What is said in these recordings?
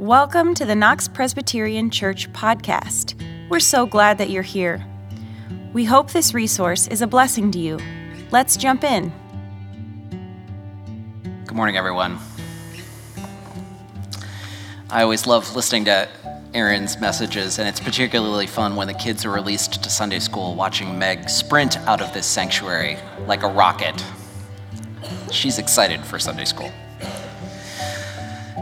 Welcome to the Knox Presbyterian Church podcast. We're so glad that you're here. We hope this resource is a blessing to you. Let's jump in. Good morning, everyone. I always love listening to Aaron's messages, and it's particularly fun when the kids are released to Sunday school watching Meg sprint out of this sanctuary like a rocket. She's excited for Sunday school.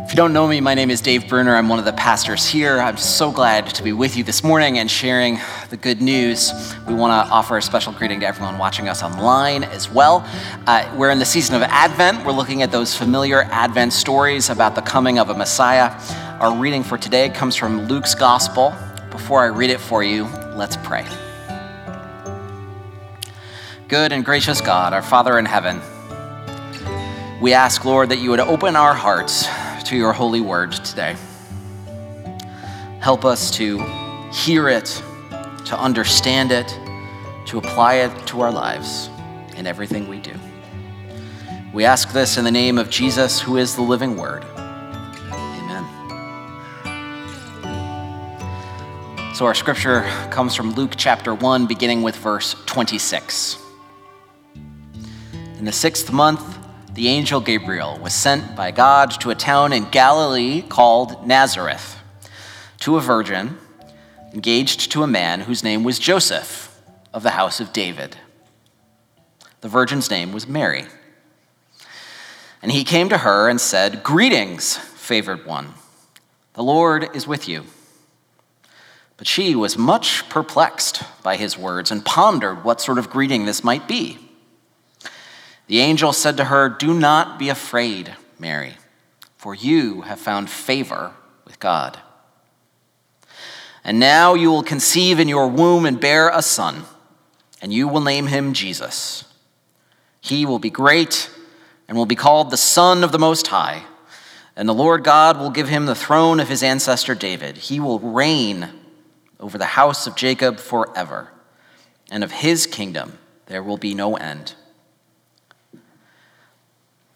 If you don't know me, my name is Dave Bruner. I'm one of the pastors here. I'm so glad to be with you this morning and sharing the good news. We want to offer a special greeting to everyone watching us online as well. Uh, we're in the season of Advent. We're looking at those familiar Advent stories about the coming of a Messiah. Our reading for today comes from Luke's Gospel. Before I read it for you, let's pray. Good and gracious God, our Father in heaven, we ask, Lord, that you would open our hearts to your holy word today. Help us to hear it, to understand it, to apply it to our lives in everything we do. We ask this in the name of Jesus, who is the living word. Amen. So, our scripture comes from Luke chapter 1, beginning with verse 26. In the sixth month, the angel Gabriel was sent by God to a town in Galilee called Nazareth to a virgin engaged to a man whose name was Joseph of the house of David. The virgin's name was Mary. And he came to her and said, Greetings, favored one. The Lord is with you. But she was much perplexed by his words and pondered what sort of greeting this might be. The angel said to her, Do not be afraid, Mary, for you have found favor with God. And now you will conceive in your womb and bear a son, and you will name him Jesus. He will be great and will be called the Son of the Most High. And the Lord God will give him the throne of his ancestor David. He will reign over the house of Jacob forever, and of his kingdom there will be no end.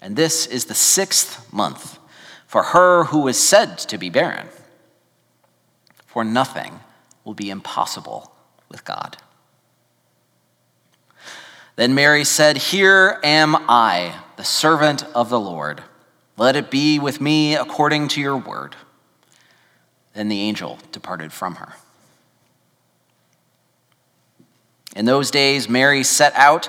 And this is the sixth month for her who is said to be barren. For nothing will be impossible with God. Then Mary said, Here am I, the servant of the Lord. Let it be with me according to your word. Then the angel departed from her. In those days, Mary set out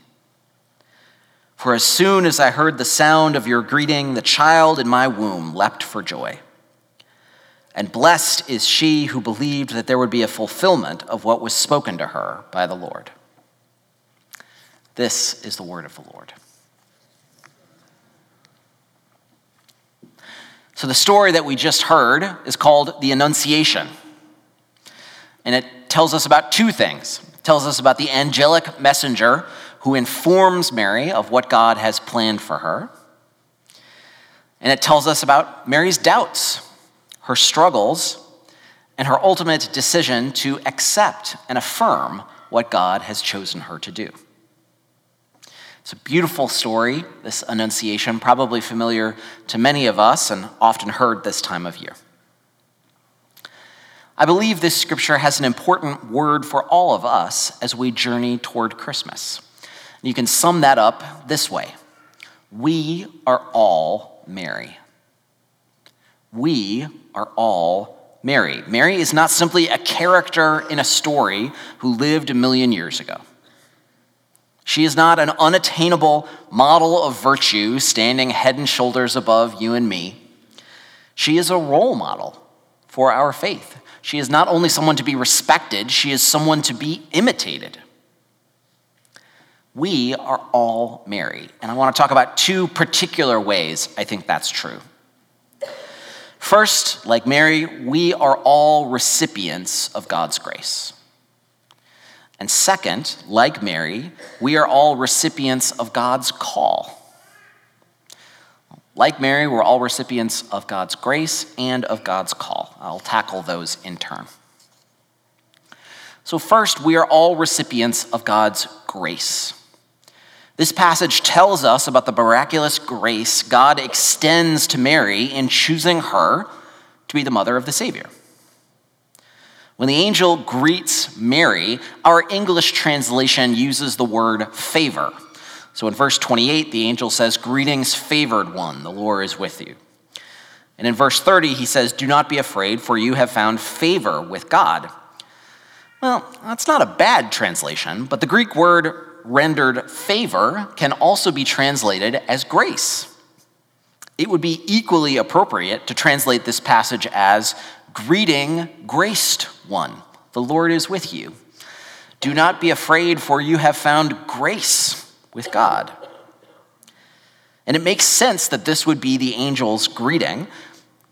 For as soon as I heard the sound of your greeting, the child in my womb leapt for joy. And blessed is she who believed that there would be a fulfillment of what was spoken to her by the Lord. This is the word of the Lord. So, the story that we just heard is called the Annunciation. And it tells us about two things. It tells us about the angelic messenger who informs Mary of what God has planned for her. And it tells us about Mary's doubts, her struggles, and her ultimate decision to accept and affirm what God has chosen her to do. It's a beautiful story, this Annunciation, probably familiar to many of us and often heard this time of year. I believe this scripture has an important word for all of us as we journey toward Christmas. You can sum that up this way We are all Mary. We are all Mary. Mary is not simply a character in a story who lived a million years ago. She is not an unattainable model of virtue standing head and shoulders above you and me. She is a role model for our faith. She is not only someone to be respected, she is someone to be imitated. We are all Mary, and I want to talk about two particular ways I think that's true. First, like Mary, we are all recipients of God's grace. And second, like Mary, we are all recipients of God's call. Like Mary, we're all recipients of God's grace and of God's call. I'll tackle those in turn. So, first, we are all recipients of God's grace. This passage tells us about the miraculous grace God extends to Mary in choosing her to be the mother of the Savior. When the angel greets Mary, our English translation uses the word favor. So in verse 28, the angel says, Greetings, favored one, the Lord is with you. And in verse 30, he says, Do not be afraid, for you have found favor with God. Well, that's not a bad translation, but the Greek word rendered favor can also be translated as grace. It would be equally appropriate to translate this passage as greeting, graced one. The Lord is with you. Do not be afraid, for you have found grace with God. And it makes sense that this would be the angel's greeting.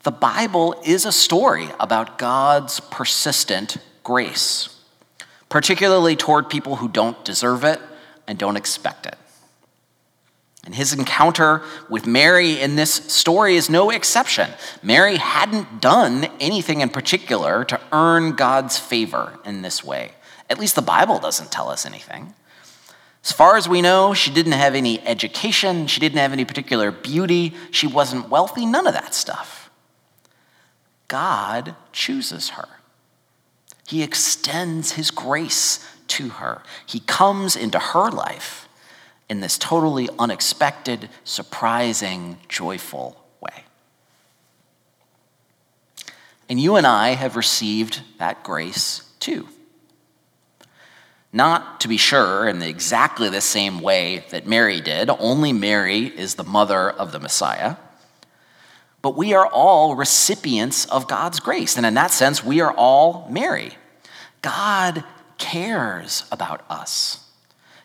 The Bible is a story about God's persistent grace, particularly toward people who don't deserve it and don't expect it. And his encounter with Mary in this story is no exception. Mary hadn't done anything in particular to earn God's favor in this way. At least the Bible doesn't tell us anything. As far as we know, she didn't have any education, she didn't have any particular beauty, she wasn't wealthy, none of that stuff. God chooses her. He extends his grace to her. He comes into her life in this totally unexpected, surprising, joyful way. And you and I have received that grace too. Not, to be sure, in exactly the same way that Mary did, only Mary is the mother of the Messiah. But we are all recipients of God's grace. And in that sense, we are all Mary. God cares about us.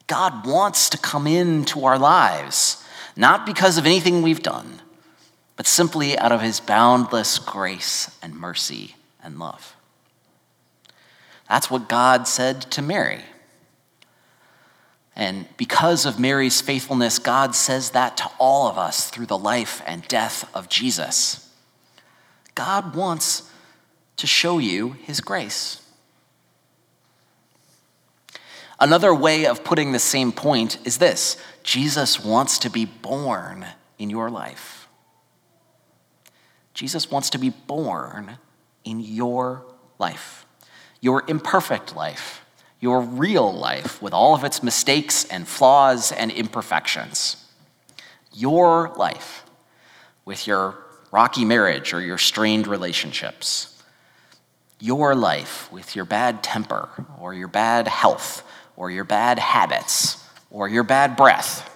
God wants to come into our lives, not because of anything we've done, but simply out of his boundless grace and mercy and love. That's what God said to Mary. And because of Mary's faithfulness, God says that to all of us through the life and death of Jesus. God wants to show you his grace. Another way of putting the same point is this Jesus wants to be born in your life. Jesus wants to be born in your life, your imperfect life, your real life with all of its mistakes and flaws and imperfections. Your life with your rocky marriage or your strained relationships. Your life with your bad temper or your bad health or your bad habits or your bad breath.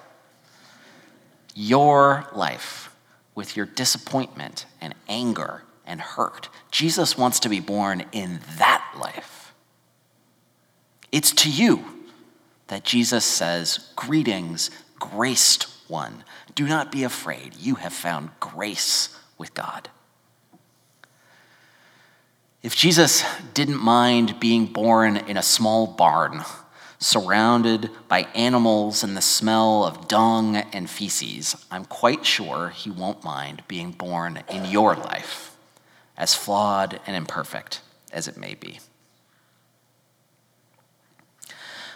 Your life with your disappointment and anger and hurt. Jesus wants to be born in that life. It's to you that Jesus says, Greetings, graced one. Do not be afraid. You have found grace with God. If Jesus didn't mind being born in a small barn surrounded by animals and the smell of dung and feces, I'm quite sure he won't mind being born in your life, as flawed and imperfect as it may be.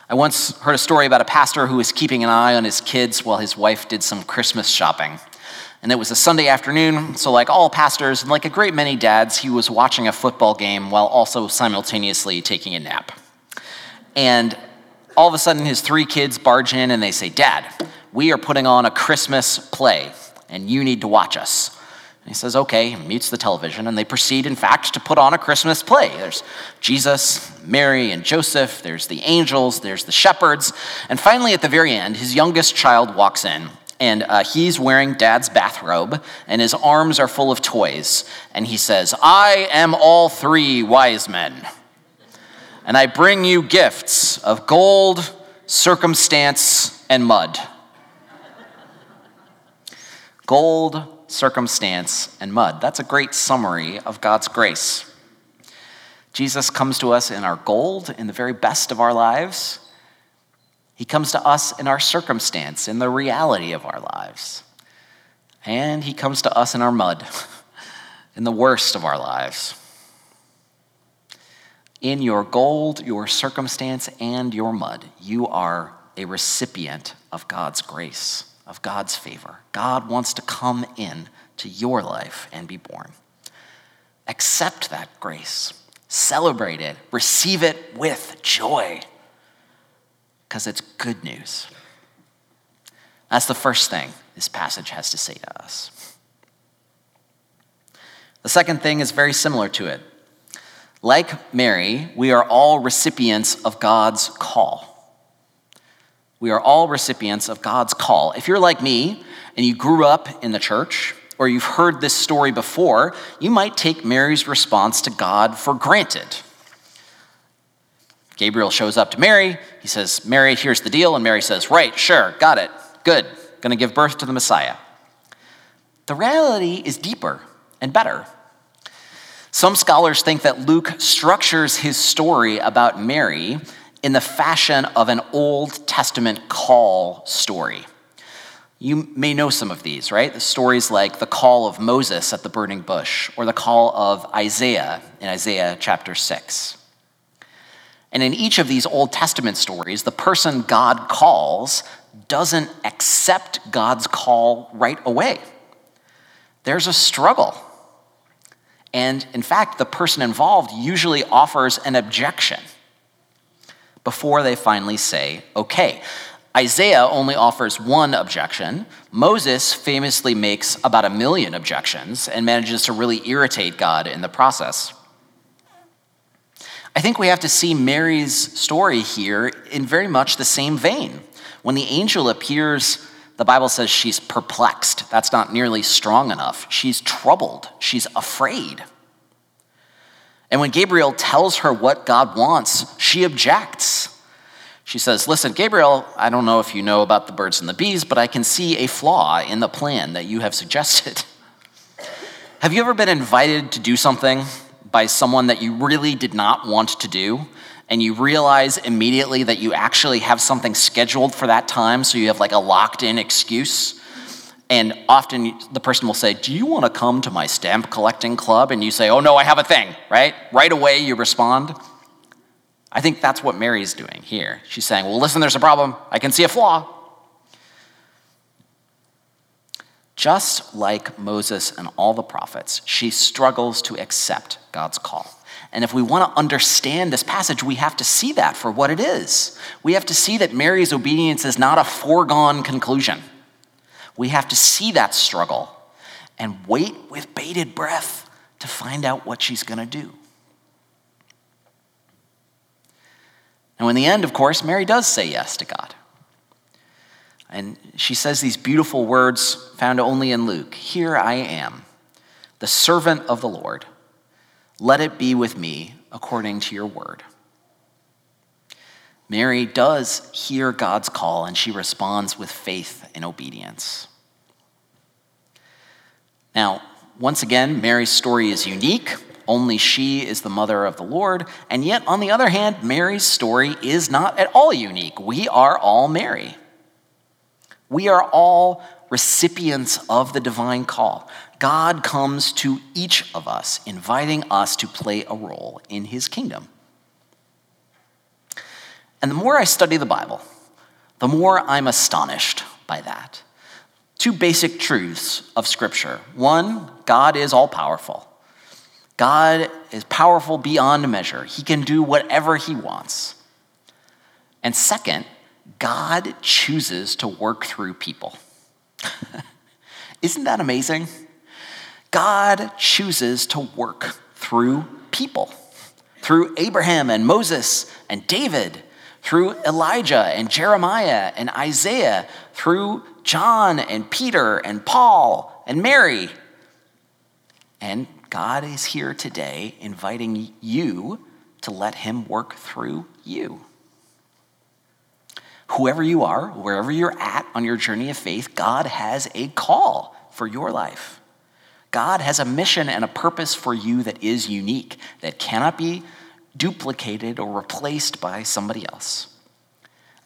I once heard a story about a pastor who was keeping an eye on his kids while his wife did some Christmas shopping. And it was a Sunday afternoon, so, like all pastors and like a great many dads, he was watching a football game while also simultaneously taking a nap. And all of a sudden his three kids barge in and they say, Dad, we are putting on a Christmas play and you need to watch us. And he says, okay, mutes the television, and they proceed, in fact, to put on a Christmas play. There's Jesus, Mary, and Joseph, there's the angels, there's the shepherds, and finally, at the very end, his youngest child walks in, and uh, he's wearing dad's bathrobe, and his arms are full of toys. And he says, I am all three wise men, and I bring you gifts of gold, circumstance, and mud. Gold, circumstance, and mud. That's a great summary of God's grace. Jesus comes to us in our gold, in the very best of our lives. He comes to us in our circumstance, in the reality of our lives. And He comes to us in our mud, in the worst of our lives. In your gold, your circumstance, and your mud, you are a recipient of God's grace of God's favor. God wants to come in to your life and be born. Accept that grace, celebrate it, receive it with joy, because it's good news. That's the first thing this passage has to say to us. The second thing is very similar to it. Like Mary, we are all recipients of God's call. We are all recipients of God's call. If you're like me and you grew up in the church, or you've heard this story before, you might take Mary's response to God for granted. Gabriel shows up to Mary. He says, Mary, here's the deal. And Mary says, Right, sure, got it, good, gonna give birth to the Messiah. The reality is deeper and better. Some scholars think that Luke structures his story about Mary in the fashion of an Old Testament call story. You may know some of these, right? The stories like the call of Moses at the burning bush or the call of Isaiah in Isaiah chapter 6. And in each of these Old Testament stories, the person God calls doesn't accept God's call right away. There's a struggle. And in fact, the person involved usually offers an objection before they finally say, okay. Isaiah only offers one objection. Moses famously makes about a million objections and manages to really irritate God in the process. I think we have to see Mary's story here in very much the same vein. When the angel appears, the Bible says she's perplexed. That's not nearly strong enough. She's troubled, she's afraid. And when Gabriel tells her what God wants, she objects. She says, Listen, Gabriel, I don't know if you know about the birds and the bees, but I can see a flaw in the plan that you have suggested. have you ever been invited to do something by someone that you really did not want to do? And you realize immediately that you actually have something scheduled for that time, so you have like a locked in excuse? And often the person will say, Do you want to come to my stamp collecting club? And you say, Oh, no, I have a thing, right? Right away you respond. I think that's what Mary's doing here. She's saying, Well, listen, there's a problem. I can see a flaw. Just like Moses and all the prophets, she struggles to accept God's call. And if we want to understand this passage, we have to see that for what it is. We have to see that Mary's obedience is not a foregone conclusion. We have to see that struggle and wait with bated breath to find out what she's going to do. Now, in the end, of course, Mary does say yes to God. And she says these beautiful words found only in Luke Here I am, the servant of the Lord. Let it be with me according to your word. Mary does hear God's call and she responds with faith and obedience. Now, once again, Mary's story is unique. Only she is the mother of the Lord. And yet, on the other hand, Mary's story is not at all unique. We are all Mary. We are all recipients of the divine call. God comes to each of us, inviting us to play a role in his kingdom. And the more I study the Bible, the more I'm astonished by that. Two basic truths of Scripture. One, God is all powerful. God is powerful beyond measure. He can do whatever he wants. And second, God chooses to work through people. Isn't that amazing? God chooses to work through people, through Abraham and Moses and David, through Elijah and Jeremiah and Isaiah, through John and Peter and Paul and Mary. And God is here today inviting you to let Him work through you. Whoever you are, wherever you're at on your journey of faith, God has a call for your life. God has a mission and a purpose for you that is unique, that cannot be duplicated or replaced by somebody else.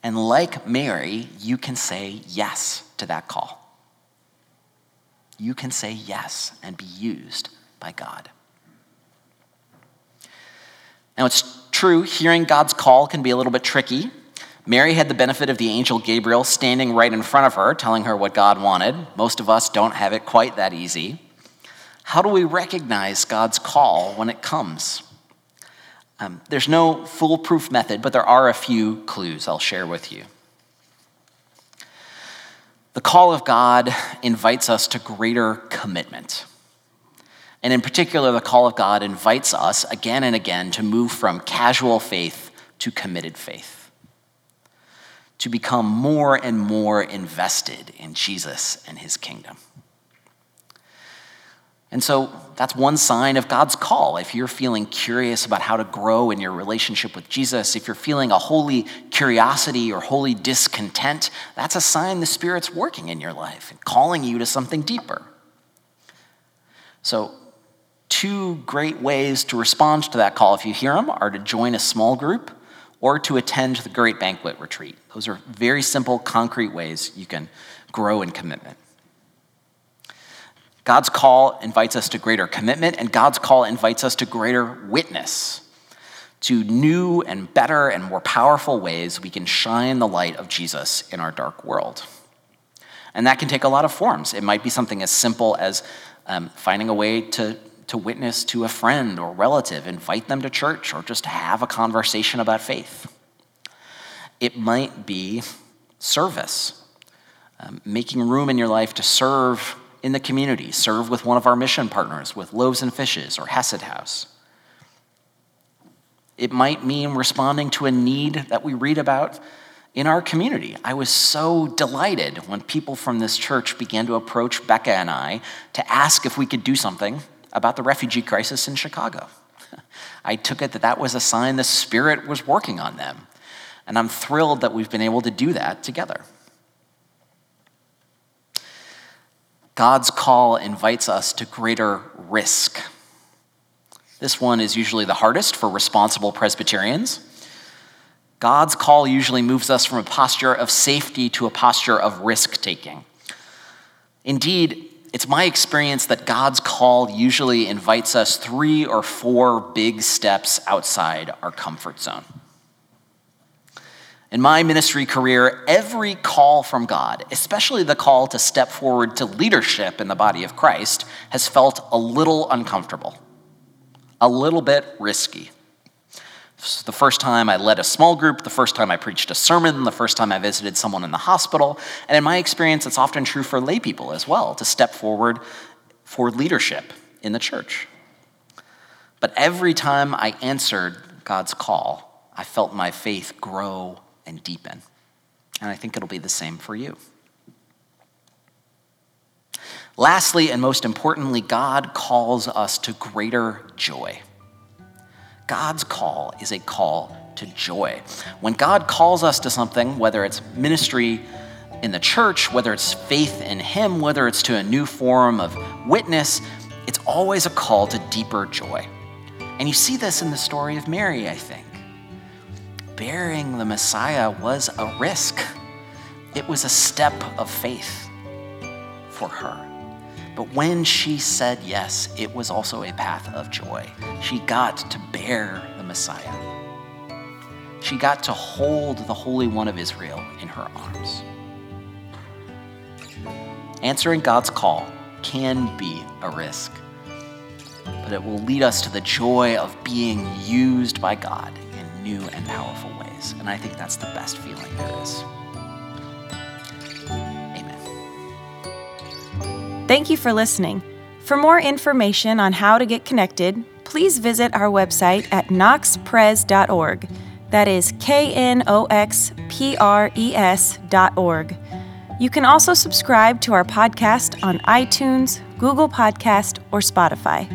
And like Mary, you can say yes to that call. You can say yes and be used by God. Now, it's true, hearing God's call can be a little bit tricky. Mary had the benefit of the angel Gabriel standing right in front of her, telling her what God wanted. Most of us don't have it quite that easy. How do we recognize God's call when it comes? Um, there's no foolproof method, but there are a few clues I'll share with you. The call of God invites us to greater commitment. And in particular, the call of God invites us again and again to move from casual faith to committed faith, to become more and more invested in Jesus and his kingdom. And so that's one sign of God's call. If you're feeling curious about how to grow in your relationship with Jesus, if you're feeling a holy curiosity or holy discontent, that's a sign the Spirit's working in your life and calling you to something deeper. So, two great ways to respond to that call, if you hear them, are to join a small group or to attend the Great Banquet Retreat. Those are very simple, concrete ways you can grow in commitment. God's call invites us to greater commitment, and God's call invites us to greater witness, to new and better and more powerful ways we can shine the light of Jesus in our dark world. And that can take a lot of forms. It might be something as simple as um, finding a way to, to witness to a friend or relative, invite them to church, or just have a conversation about faith. It might be service, um, making room in your life to serve in the community, serve with one of our mission partners with Loaves and Fishes or Hesed House. It might mean responding to a need that we read about in our community. I was so delighted when people from this church began to approach Becca and I to ask if we could do something about the refugee crisis in Chicago. I took it that that was a sign the Spirit was working on them. And I'm thrilled that we've been able to do that together. God's call invites us to greater risk. This one is usually the hardest for responsible Presbyterians. God's call usually moves us from a posture of safety to a posture of risk taking. Indeed, it's my experience that God's call usually invites us three or four big steps outside our comfort zone. In my ministry career, every call from God, especially the call to step forward to leadership in the body of Christ, has felt a little uncomfortable, a little bit risky. The first time I led a small group, the first time I preached a sermon, the first time I visited someone in the hospital, and in my experience, it's often true for lay people as well to step forward for leadership in the church. But every time I answered God's call, I felt my faith grow and deepen. And I think it'll be the same for you. Lastly, and most importantly, God calls us to greater joy. God's call is a call to joy. When God calls us to something, whether it's ministry in the church, whether it's faith in Him, whether it's to a new form of witness, it's always a call to deeper joy. And you see this in the story of Mary, I think bearing the Messiah was a risk. It was a step of faith for her. But when she said yes, it was also a path of joy. She got to bear the Messiah. She got to hold the Holy One of Israel in her arms. Answering God's call can be a risk, but it will lead us to the joy of being used by God in new and powerful ways. And I think that's the best feeling there is. Thank you for listening. For more information on how to get connected, please visit our website at knoxpres.org. That is K N O X P R E S dot org. You can also subscribe to our podcast on iTunes, Google Podcast, or Spotify.